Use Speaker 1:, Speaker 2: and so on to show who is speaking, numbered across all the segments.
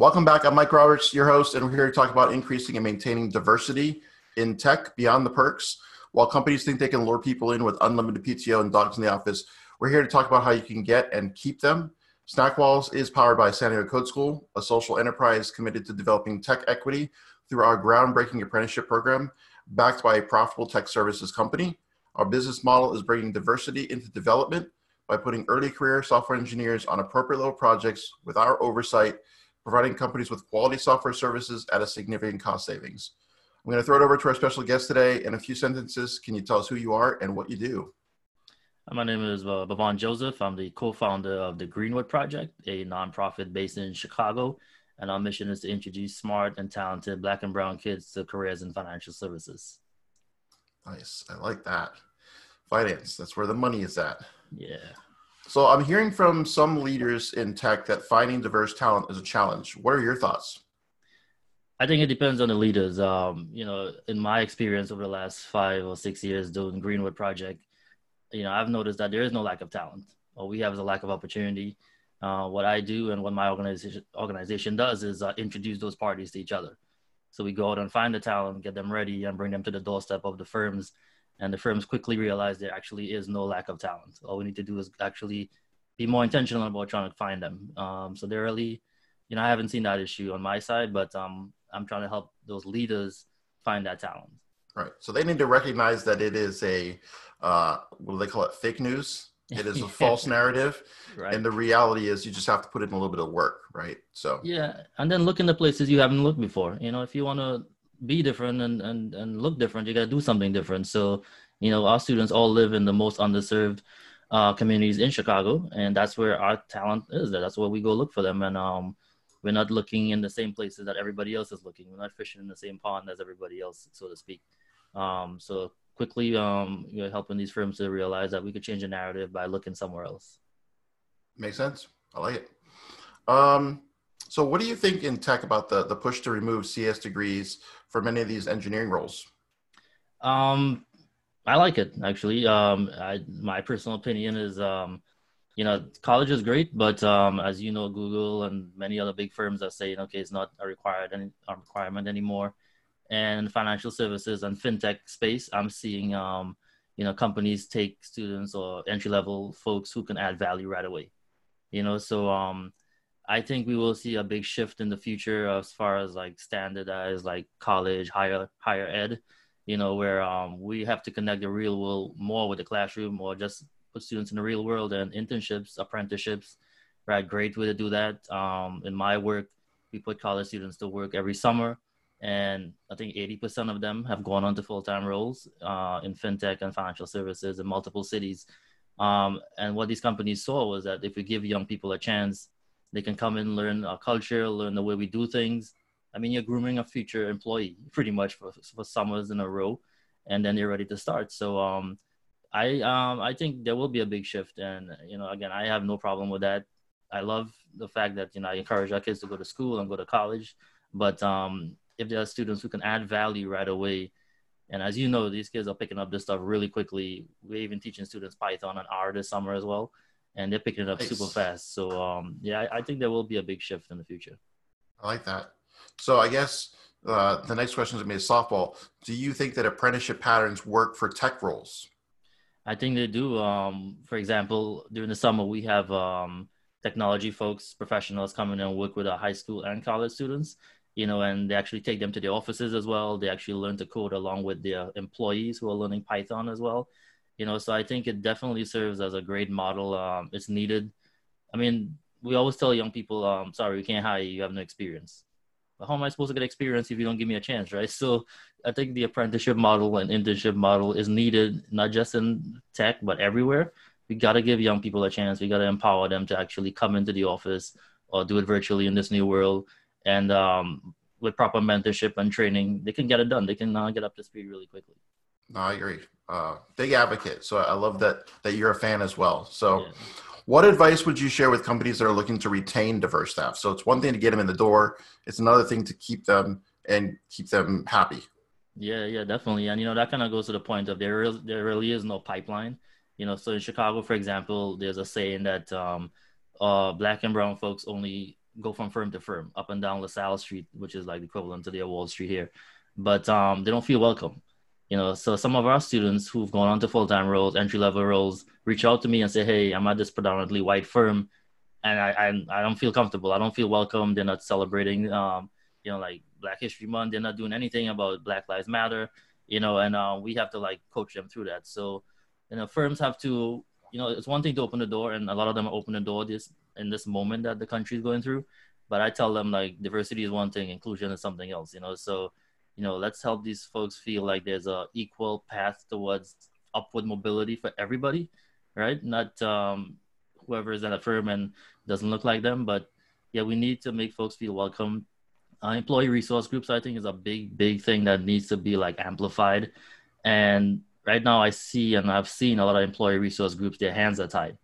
Speaker 1: Welcome back. I'm Mike Roberts, your host, and we're here to talk about increasing and maintaining diversity in tech beyond the perks. While companies think they can lure people in with unlimited PTO and dogs in the office, we're here to talk about how you can get and keep them. Snackwalls is powered by San Diego Code School, a social enterprise committed to developing tech equity through our groundbreaking apprenticeship program, backed by a profitable tech services company. Our business model is bringing diversity into development by putting early career software engineers on appropriate level projects with our oversight, providing companies with quality software services at a significant cost savings. I'm going to throw it over to our special guest today. In a few sentences, can you tell us who you are and what you do?
Speaker 2: My name is uh, Bhavan Joseph. I'm the co-founder of the Greenwood Project, a nonprofit based in Chicago, and our mission is to introduce smart and talented Black and Brown kids to careers in financial services.
Speaker 1: Nice, I like that. Finance, that's where the money is at.
Speaker 2: Yeah.
Speaker 1: So I'm hearing from some leaders in tech that finding diverse talent is a challenge. What are your thoughts?
Speaker 2: I think it depends on the leaders. Um, you know, in my experience over the last five or six years doing Greenwood Project, you know, I've noticed that there is no lack of talent. What we have is a lack of opportunity. Uh, what I do and what my organization organization does is uh, introduce those parties to each other. So we go out and find the talent, get them ready, and bring them to the doorstep of the firms. And the firms quickly realize there actually is no lack of talent. All we need to do is actually be more intentional about trying to find them. Um, so they're really, you know, I haven't seen that issue on my side, but um, I'm trying to help those leaders find that talent.
Speaker 1: Right. So they need to recognize that it is a uh, what do they call it? Fake news. It is a false narrative, right. and the reality is you just have to put in a little bit of work, right? So
Speaker 2: yeah, and then look in the places you haven't looked before. You know, if you want to be different and and and look different, you got to do something different. So you know, our students all live in the most underserved uh, communities in Chicago, and that's where our talent is. That's where we go look for them, and um, we're not looking in the same places that everybody else is looking. We're not fishing in the same pond as everybody else, so to speak. Um, so quickly, um, you know, helping these firms to realize that we could change the narrative by looking somewhere else.
Speaker 1: Makes sense. I like it. Um, so, what do you think in tech about the the push to remove CS degrees for many of these engineering roles?
Speaker 2: Um, I like it actually. Um, I, my personal opinion is um, you know, college is great, but um, as you know, Google and many other big firms are saying, okay, it's not a required any a requirement anymore. And financial services and fintech space, I'm seeing, um, you know, companies take students or entry level folks who can add value right away. You know, so um, I think we will see a big shift in the future as far as like standardized like college higher higher ed. You know, where um, we have to connect the real world more with the classroom or just put students in the real world and internships, apprenticeships, right? Great way to do that. Um, in my work, we put college students to work every summer, and I think 80% of them have gone on to full-time roles uh, in fintech and financial services in multiple cities. Um, and what these companies saw was that if we give young people a chance, they can come and learn our culture, learn the way we do things. I mean, you're grooming a future employee pretty much for, for summers in a row, and then you're ready to start. So um, I um I think there will be a big shift, and you know, again, I have no problem with that. I love the fact that you know I encourage our kids to go to school and go to college, but um, if there are students who can add value right away, and as you know, these kids are picking up this stuff really quickly. We're even teaching students Python and R this summer as well, and they're picking it up nice. super fast. So um, yeah, I, I think there will be a big shift in the future.
Speaker 1: I like that. So I guess uh, the next question is maybe softball. Do you think that apprenticeship patterns work for tech roles?
Speaker 2: I think they do. Um, for example, during the summer, we have um, technology folks, professionals coming and work with our high school and college students, you know, and they actually take them to the offices as well. They actually learn to code along with their employees who are learning Python as well, you know. So I think it definitely serves as a great model. Um, it's needed. I mean, we always tell young people, um, sorry, we can't hire you, you have no experience but how am I supposed to get experience if you don't give me a chance, right? So I think the apprenticeship model and internship model is needed not just in tech but everywhere. We got to give young people a chance. We got to empower them to actually come into the office or do it virtually in this new world. And um, with proper mentorship and training, they can get it done. They can uh, get up to speed really quickly.
Speaker 1: No, I agree. Uh, big advocate. So I love that that you're a fan as well. So. Yeah what advice would you share with companies that are looking to retain diverse staff? So it's one thing to get them in the door; it's another thing to keep them and keep them happy.
Speaker 2: Yeah, yeah, definitely. And you know that kind of goes to the point of there is, there really is no pipeline. You know, so in Chicago, for example, there's a saying that um, uh, black and brown folks only go from firm to firm, up and down LaSalle Street, which is like the equivalent to the Wall Street here. But um, they don't feel welcome. You know, so some of our students who've gone on to full time roles, entry level roles, reach out to me and say, "Hey, I'm at this predominantly white firm, and I, I I don't feel comfortable. I don't feel welcome. They're not celebrating, um, you know, like Black History Month. They're not doing anything about Black Lives Matter. You know, and uh, we have to like coach them through that. So, you know, firms have to you know, it's one thing to open the door, and a lot of them open the door this in this moment that the country is going through. But I tell them like diversity is one thing, inclusion is something else. You know, so you know, let's help these folks feel like there's a equal path towards upward mobility for everybody, right? Not um, whoever is at a firm and doesn't look like them, but yeah, we need to make folks feel welcome. Uh, employee resource groups, I think, is a big, big thing that needs to be like amplified. And right now I see and I've seen a lot of employee resource groups, their hands are tied.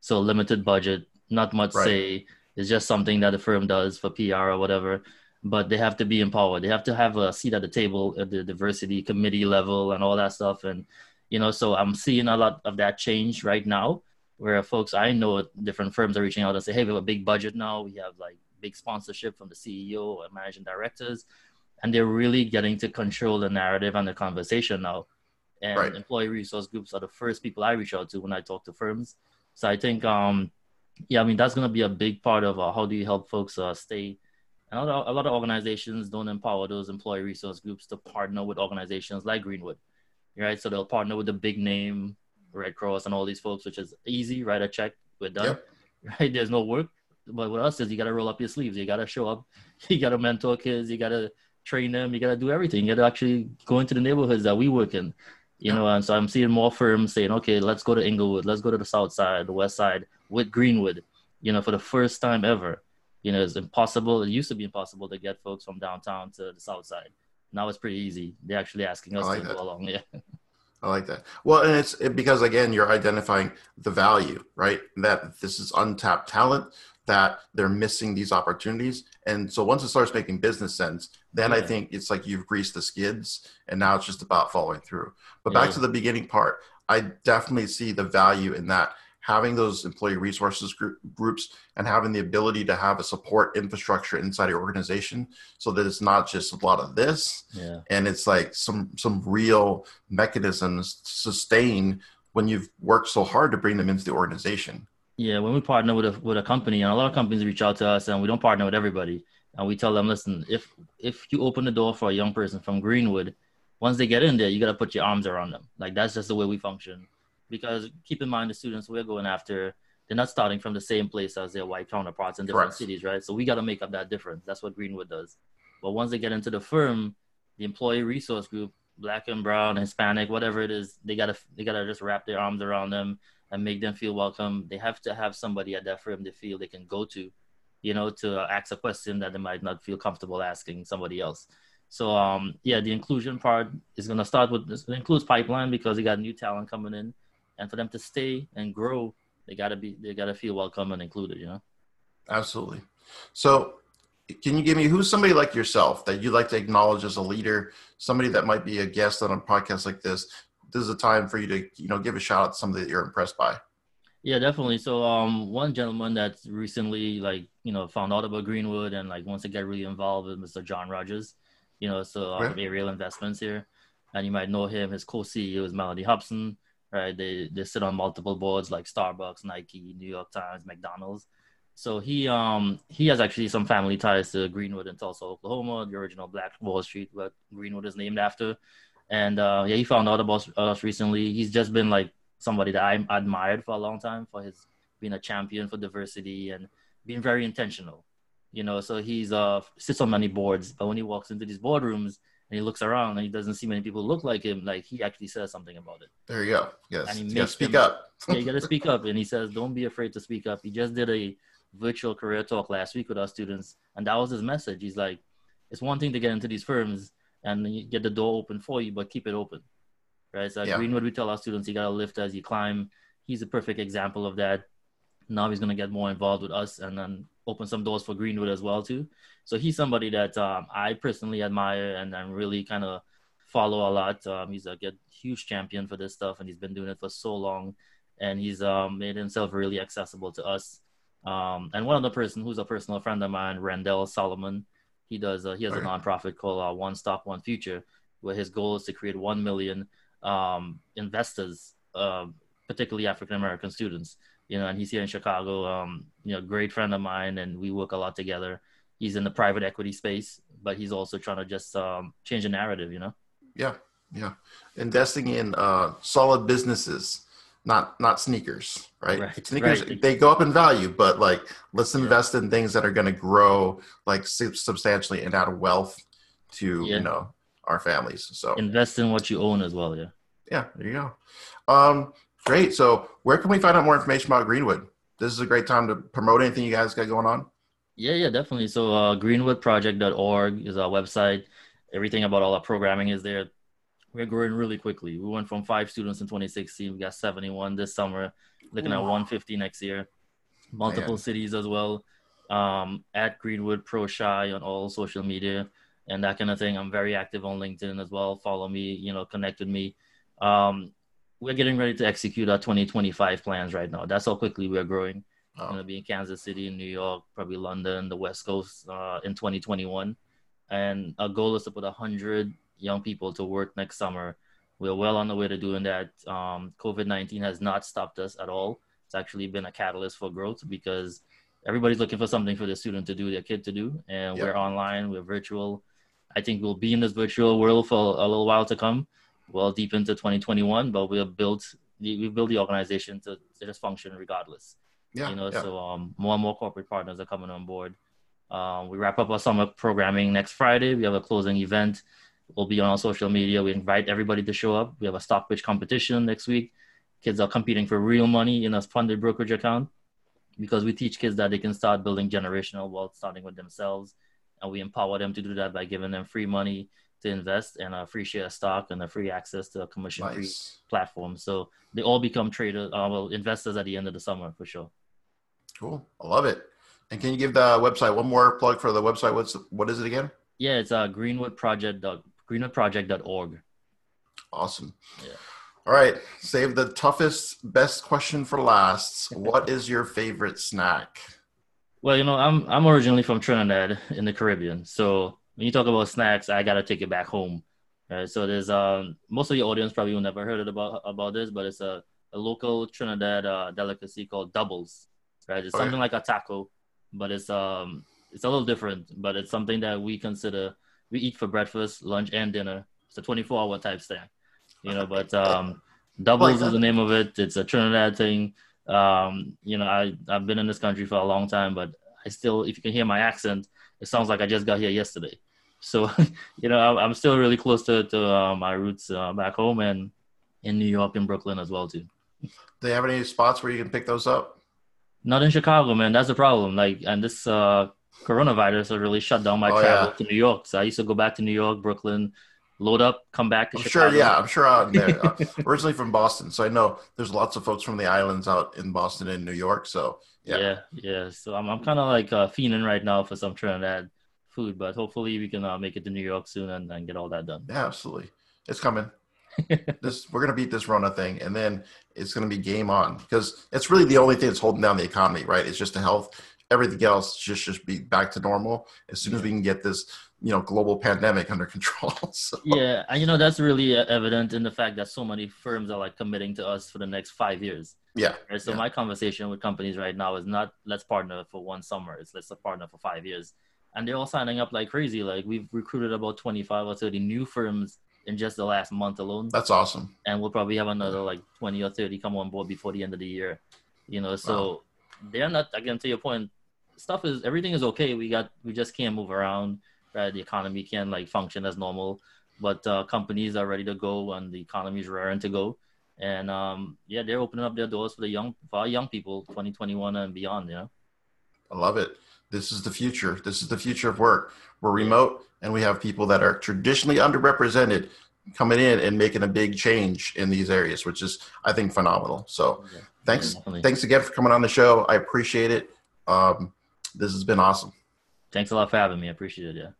Speaker 2: So limited budget, not much right. say. It's just something that the firm does for PR or whatever. But they have to be empowered. They have to have a seat at the table at the diversity committee level and all that stuff. And you know, so I'm seeing a lot of that change right now, where folks I know different firms are reaching out and say, "Hey, we have a big budget now. We have like big sponsorship from the CEO and managing directors, and they're really getting to control the narrative and the conversation now." and right. employee resource groups are the first people I reach out to when I talk to firms. So I think, um, yeah, I mean that's going to be a big part of uh, how do you help folks uh, stay. And a lot, of, a lot of organizations don't empower those employee resource groups to partner with organizations like Greenwood, right? So they'll partner with the big name Red Cross and all these folks, which is easy, write a check, we're done, yep. right? There's no work. But with us is you got to roll up your sleeves, you got to show up, you got to mentor kids, you got to train them, you got to do everything. You got to actually go into the neighborhoods that we work in you know, and so I'm seeing more firms saying, okay, let's go to Englewood, let's go to the south side, the west side with Greenwood, you know, for the first time ever. You know, it's impossible. It used to be impossible to get folks from downtown to the south side. Now it's pretty easy. They're actually asking us like to that. go along. Yeah.
Speaker 1: I like that. Well, and it's it, because again, you're identifying the value, right? That this is untapped talent that they're missing these opportunities. And so once it starts making business sense, then yeah. I think it's like you've greased the skids and now it's just about following through. But yeah. back to the beginning part, I definitely see the value in that having those employee resources group, groups and having the ability to have a support infrastructure inside your organization so that it's not just a lot of this
Speaker 2: yeah.
Speaker 1: and it's like some some real mechanisms to sustain when you've worked so hard to bring them into the organization
Speaker 2: yeah, when we partner with a with a company, and a lot of companies reach out to us, and we don't partner with everybody, and we tell them, listen, if if you open the door for a young person from Greenwood, once they get in there, you got to put your arms around them. Like that's just the way we function. Because keep in mind, the students we're going after, they're not starting from the same place as their white counterparts in different cities, right? So we got to make up that difference. That's what Greenwood does. But once they get into the firm, the employee resource group, black and brown, Hispanic, whatever it is, they gotta they gotta just wrap their arms around them and make them feel welcome. They have to have somebody at that firm they feel they can go to, you know, to ask a question that they might not feel comfortable asking somebody else. So um, yeah, the inclusion part is gonna start with this includes pipeline because they got new talent coming in, and for them to stay and grow, they gotta be they gotta feel welcome and included. You know.
Speaker 1: Absolutely. So can you give me who's somebody like yourself that you'd like to acknowledge as a leader somebody that might be a guest on a podcast like this this is a time for you to you know give a shout out to somebody that you're impressed by.
Speaker 2: Yeah, definitely. So um, one gentleman that's recently like you know found out about Greenwood and like wants to get really involved with Mr. John Rogers. You know, so um, yeah. Ariel Investments here, and you might know him. His co-CEO is Mellody Hobson. Right, they they sit on multiple boards like Starbucks, Nike, New York Times, McDonald's. So he um he has actually some family ties to Greenwood in Tulsa, Oklahoma, the original Black Wall Street, what Greenwood is named after. And uh, yeah, he found out about us recently. He's just been like somebody that I admired for a long time for his being a champion for diversity and being very intentional. You know, so he's uh sits on many boards, but when he walks into these boardrooms and he looks around and he doesn't see many people look like him, like he actually says something about it.
Speaker 1: There you go. Yes, and he you makes speak them, up.
Speaker 2: yeah, you got to speak up. And he says, "Don't be afraid to speak up." He just did a virtual career talk last week with our students, and that was his message. He's like, "It's one thing to get into these firms and get the door open for you, but keep it open. Right. So yeah. Greenwood, we tell our students you gotta lift as you climb. He's a perfect example of that. Now he's gonna get more involved with us and then open some doors for Greenwood as well too. So he's somebody that um, I personally admire and I'm really kind of follow a lot. Um, he's a good, huge champion for this stuff, and he's been doing it for so long, and he's um, made himself really accessible to us. Um, and one other person who's a personal friend of mine, Rendell Solomon, he does uh, he has a nonprofit called uh, One Stock One Future, where his goal is to create one million um, investors, uh, particularly African American students. You know, and he's here in Chicago. Um, you know, great friend of mine, and we work a lot together. He's in the private equity space, but he's also trying to just um, change the narrative. You know.
Speaker 1: Yeah, yeah, investing in uh, solid businesses not not sneakers, right? right sneakers right. they go up in value, but like let's invest yeah. in things that are going to grow like substantially and add wealth to yeah. you know our families. So
Speaker 2: invest in what you own as well. Yeah.
Speaker 1: Yeah. There you go. Um, great. So where can we find out more information about Greenwood? This is a great time to promote anything you guys got going on.
Speaker 2: Yeah, yeah, definitely. So uh, greenwoodproject.org is our website. Everything about all our programming is there we're growing really quickly. We went from five students in 2016. We got 71 this summer, looking Ooh. at 150 next year. Multiple Man. cities as well. Um, at Greenwood Pro Shy on all social media and that kind of thing. I'm very active on LinkedIn as well. Follow me, you know, connect with me. Um, we're getting ready to execute our 2025 plans right now. That's how quickly we're growing. Oh. Going to be in Kansas City, New York, probably London, the West Coast uh, in 2021. And our goal is to put 100 young people to work next summer. We're well on the way to doing that. Um, COVID 19 has not stopped us at all. It's actually been a catalyst for growth because everybody's looking for something for their student to do, their kid to do. And yep. we're online, we're virtual. I think we'll be in this virtual world for a little while to come, well deep into 2021, but we'll build we build the organization to, to just function regardless. Yeah, you know, yeah. so um, more and more corporate partners are coming on board. Um, we wrap up our summer programming next Friday. We have a closing event We'll be on our social media. We invite everybody to show up. We have a stock pitch competition next week. Kids are competing for real money in a funded brokerage account because we teach kids that they can start building generational wealth starting with themselves. And we empower them to do that by giving them free money to invest and a free share of stock and a free access to a commission free nice. platform. So they all become traders, uh, well, investors at the end of the summer for sure.
Speaker 1: Cool. I love it. And can you give the website one more plug for the website? What's what is it again?
Speaker 2: Yeah, it's uh, Greenwood Project greenwoodproject.org.
Speaker 1: Awesome. Yeah. All right. Save the toughest, best question for last. what is your favorite snack?
Speaker 2: Well, you know, I'm I'm originally from Trinidad in the Caribbean. So when you talk about snacks, I gotta take it back home. Right. So there's um most of your audience probably will never heard about about this, but it's a, a local Trinidad uh, delicacy called doubles. Right. It's oh, something yeah. like a taco, but it's um it's a little different, but it's something that we consider we eat for breakfast, lunch, and dinner. It's a 24 hour type snack, you know. But um, doubles is the name of it. It's a Trinidad thing. Um, you know, I I've been in this country for a long time, but I still, if you can hear my accent, it sounds like I just got here yesterday. So, you know, I'm still really close to to uh, my roots uh, back home and in New York and Brooklyn as well too.
Speaker 1: Do they have any spots where you can pick those up?
Speaker 2: Not in Chicago, man. That's the problem. Like, and this uh, coronavirus has really shut down my oh, travel yeah. to New York. So I used to go back to New York, Brooklyn, load up, come back to
Speaker 1: I'm
Speaker 2: Chicago.
Speaker 1: Sure, yeah, I'm sure out there. uh, originally from Boston, so I know there's lots of folks from the islands out in Boston and New York. So
Speaker 2: yeah, yeah, yeah. So I'm I'm kind of like uh, fiending right now for some Trinidad food, but hopefully we can uh, make it to New York soon and, and get all that done.
Speaker 1: Yeah, absolutely, it's coming. this we're gonna beat this Rona thing, and then it's gonna be game on because it's really the only thing that's holding down the economy, right? It's just the health everything else just just be back to normal as soon as we can get this you know global pandemic under control
Speaker 2: so. yeah and you know that's really evident in the fact that so many firms are like committing to us for the next five years
Speaker 1: yeah
Speaker 2: right? so
Speaker 1: yeah.
Speaker 2: my conversation with companies right now is not let's partner for one summer it's let's partner for five years and they're all signing up like crazy like we've recruited about 25 or 30 new firms in just the last month alone
Speaker 1: that's awesome
Speaker 2: and we'll probably have another like 20 or 30 come on board before the end of the year you know so wow. they're not again to your point stuff is everything is okay. We got we just can't move around. Right, the economy can like function as normal, but uh, companies are ready to go and the economy is raring to go. And um, yeah, they're opening up their doors for the young for our young people, 2021 and beyond. You know,
Speaker 1: I love it. This is the future. This is the future of work. We're remote, and we have people that are traditionally underrepresented coming in and making a big change in these areas, which is I think phenomenal. So, yeah, thanks, thanks again for coming on the show. I appreciate it. Um, this has been awesome.
Speaker 2: Thanks a lot for having me. I appreciate it. Yeah.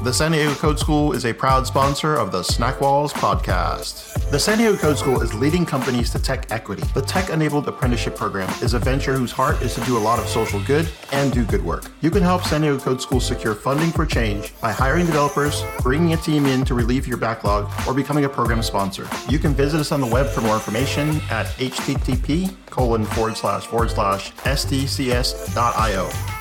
Speaker 1: The San Diego Code School is a proud sponsor of the Snack Walls podcast. The San Diego Code School is leading companies to tech equity. The Tech Enabled Apprenticeship Program is a venture whose heart is to do a lot of social good and do good work. You can help San Diego Code School secure funding for change by hiring developers, bringing a team in to relieve your backlog, or becoming a program sponsor. You can visit us on the web for more information at http colon forward slash forward slash sdcs.io.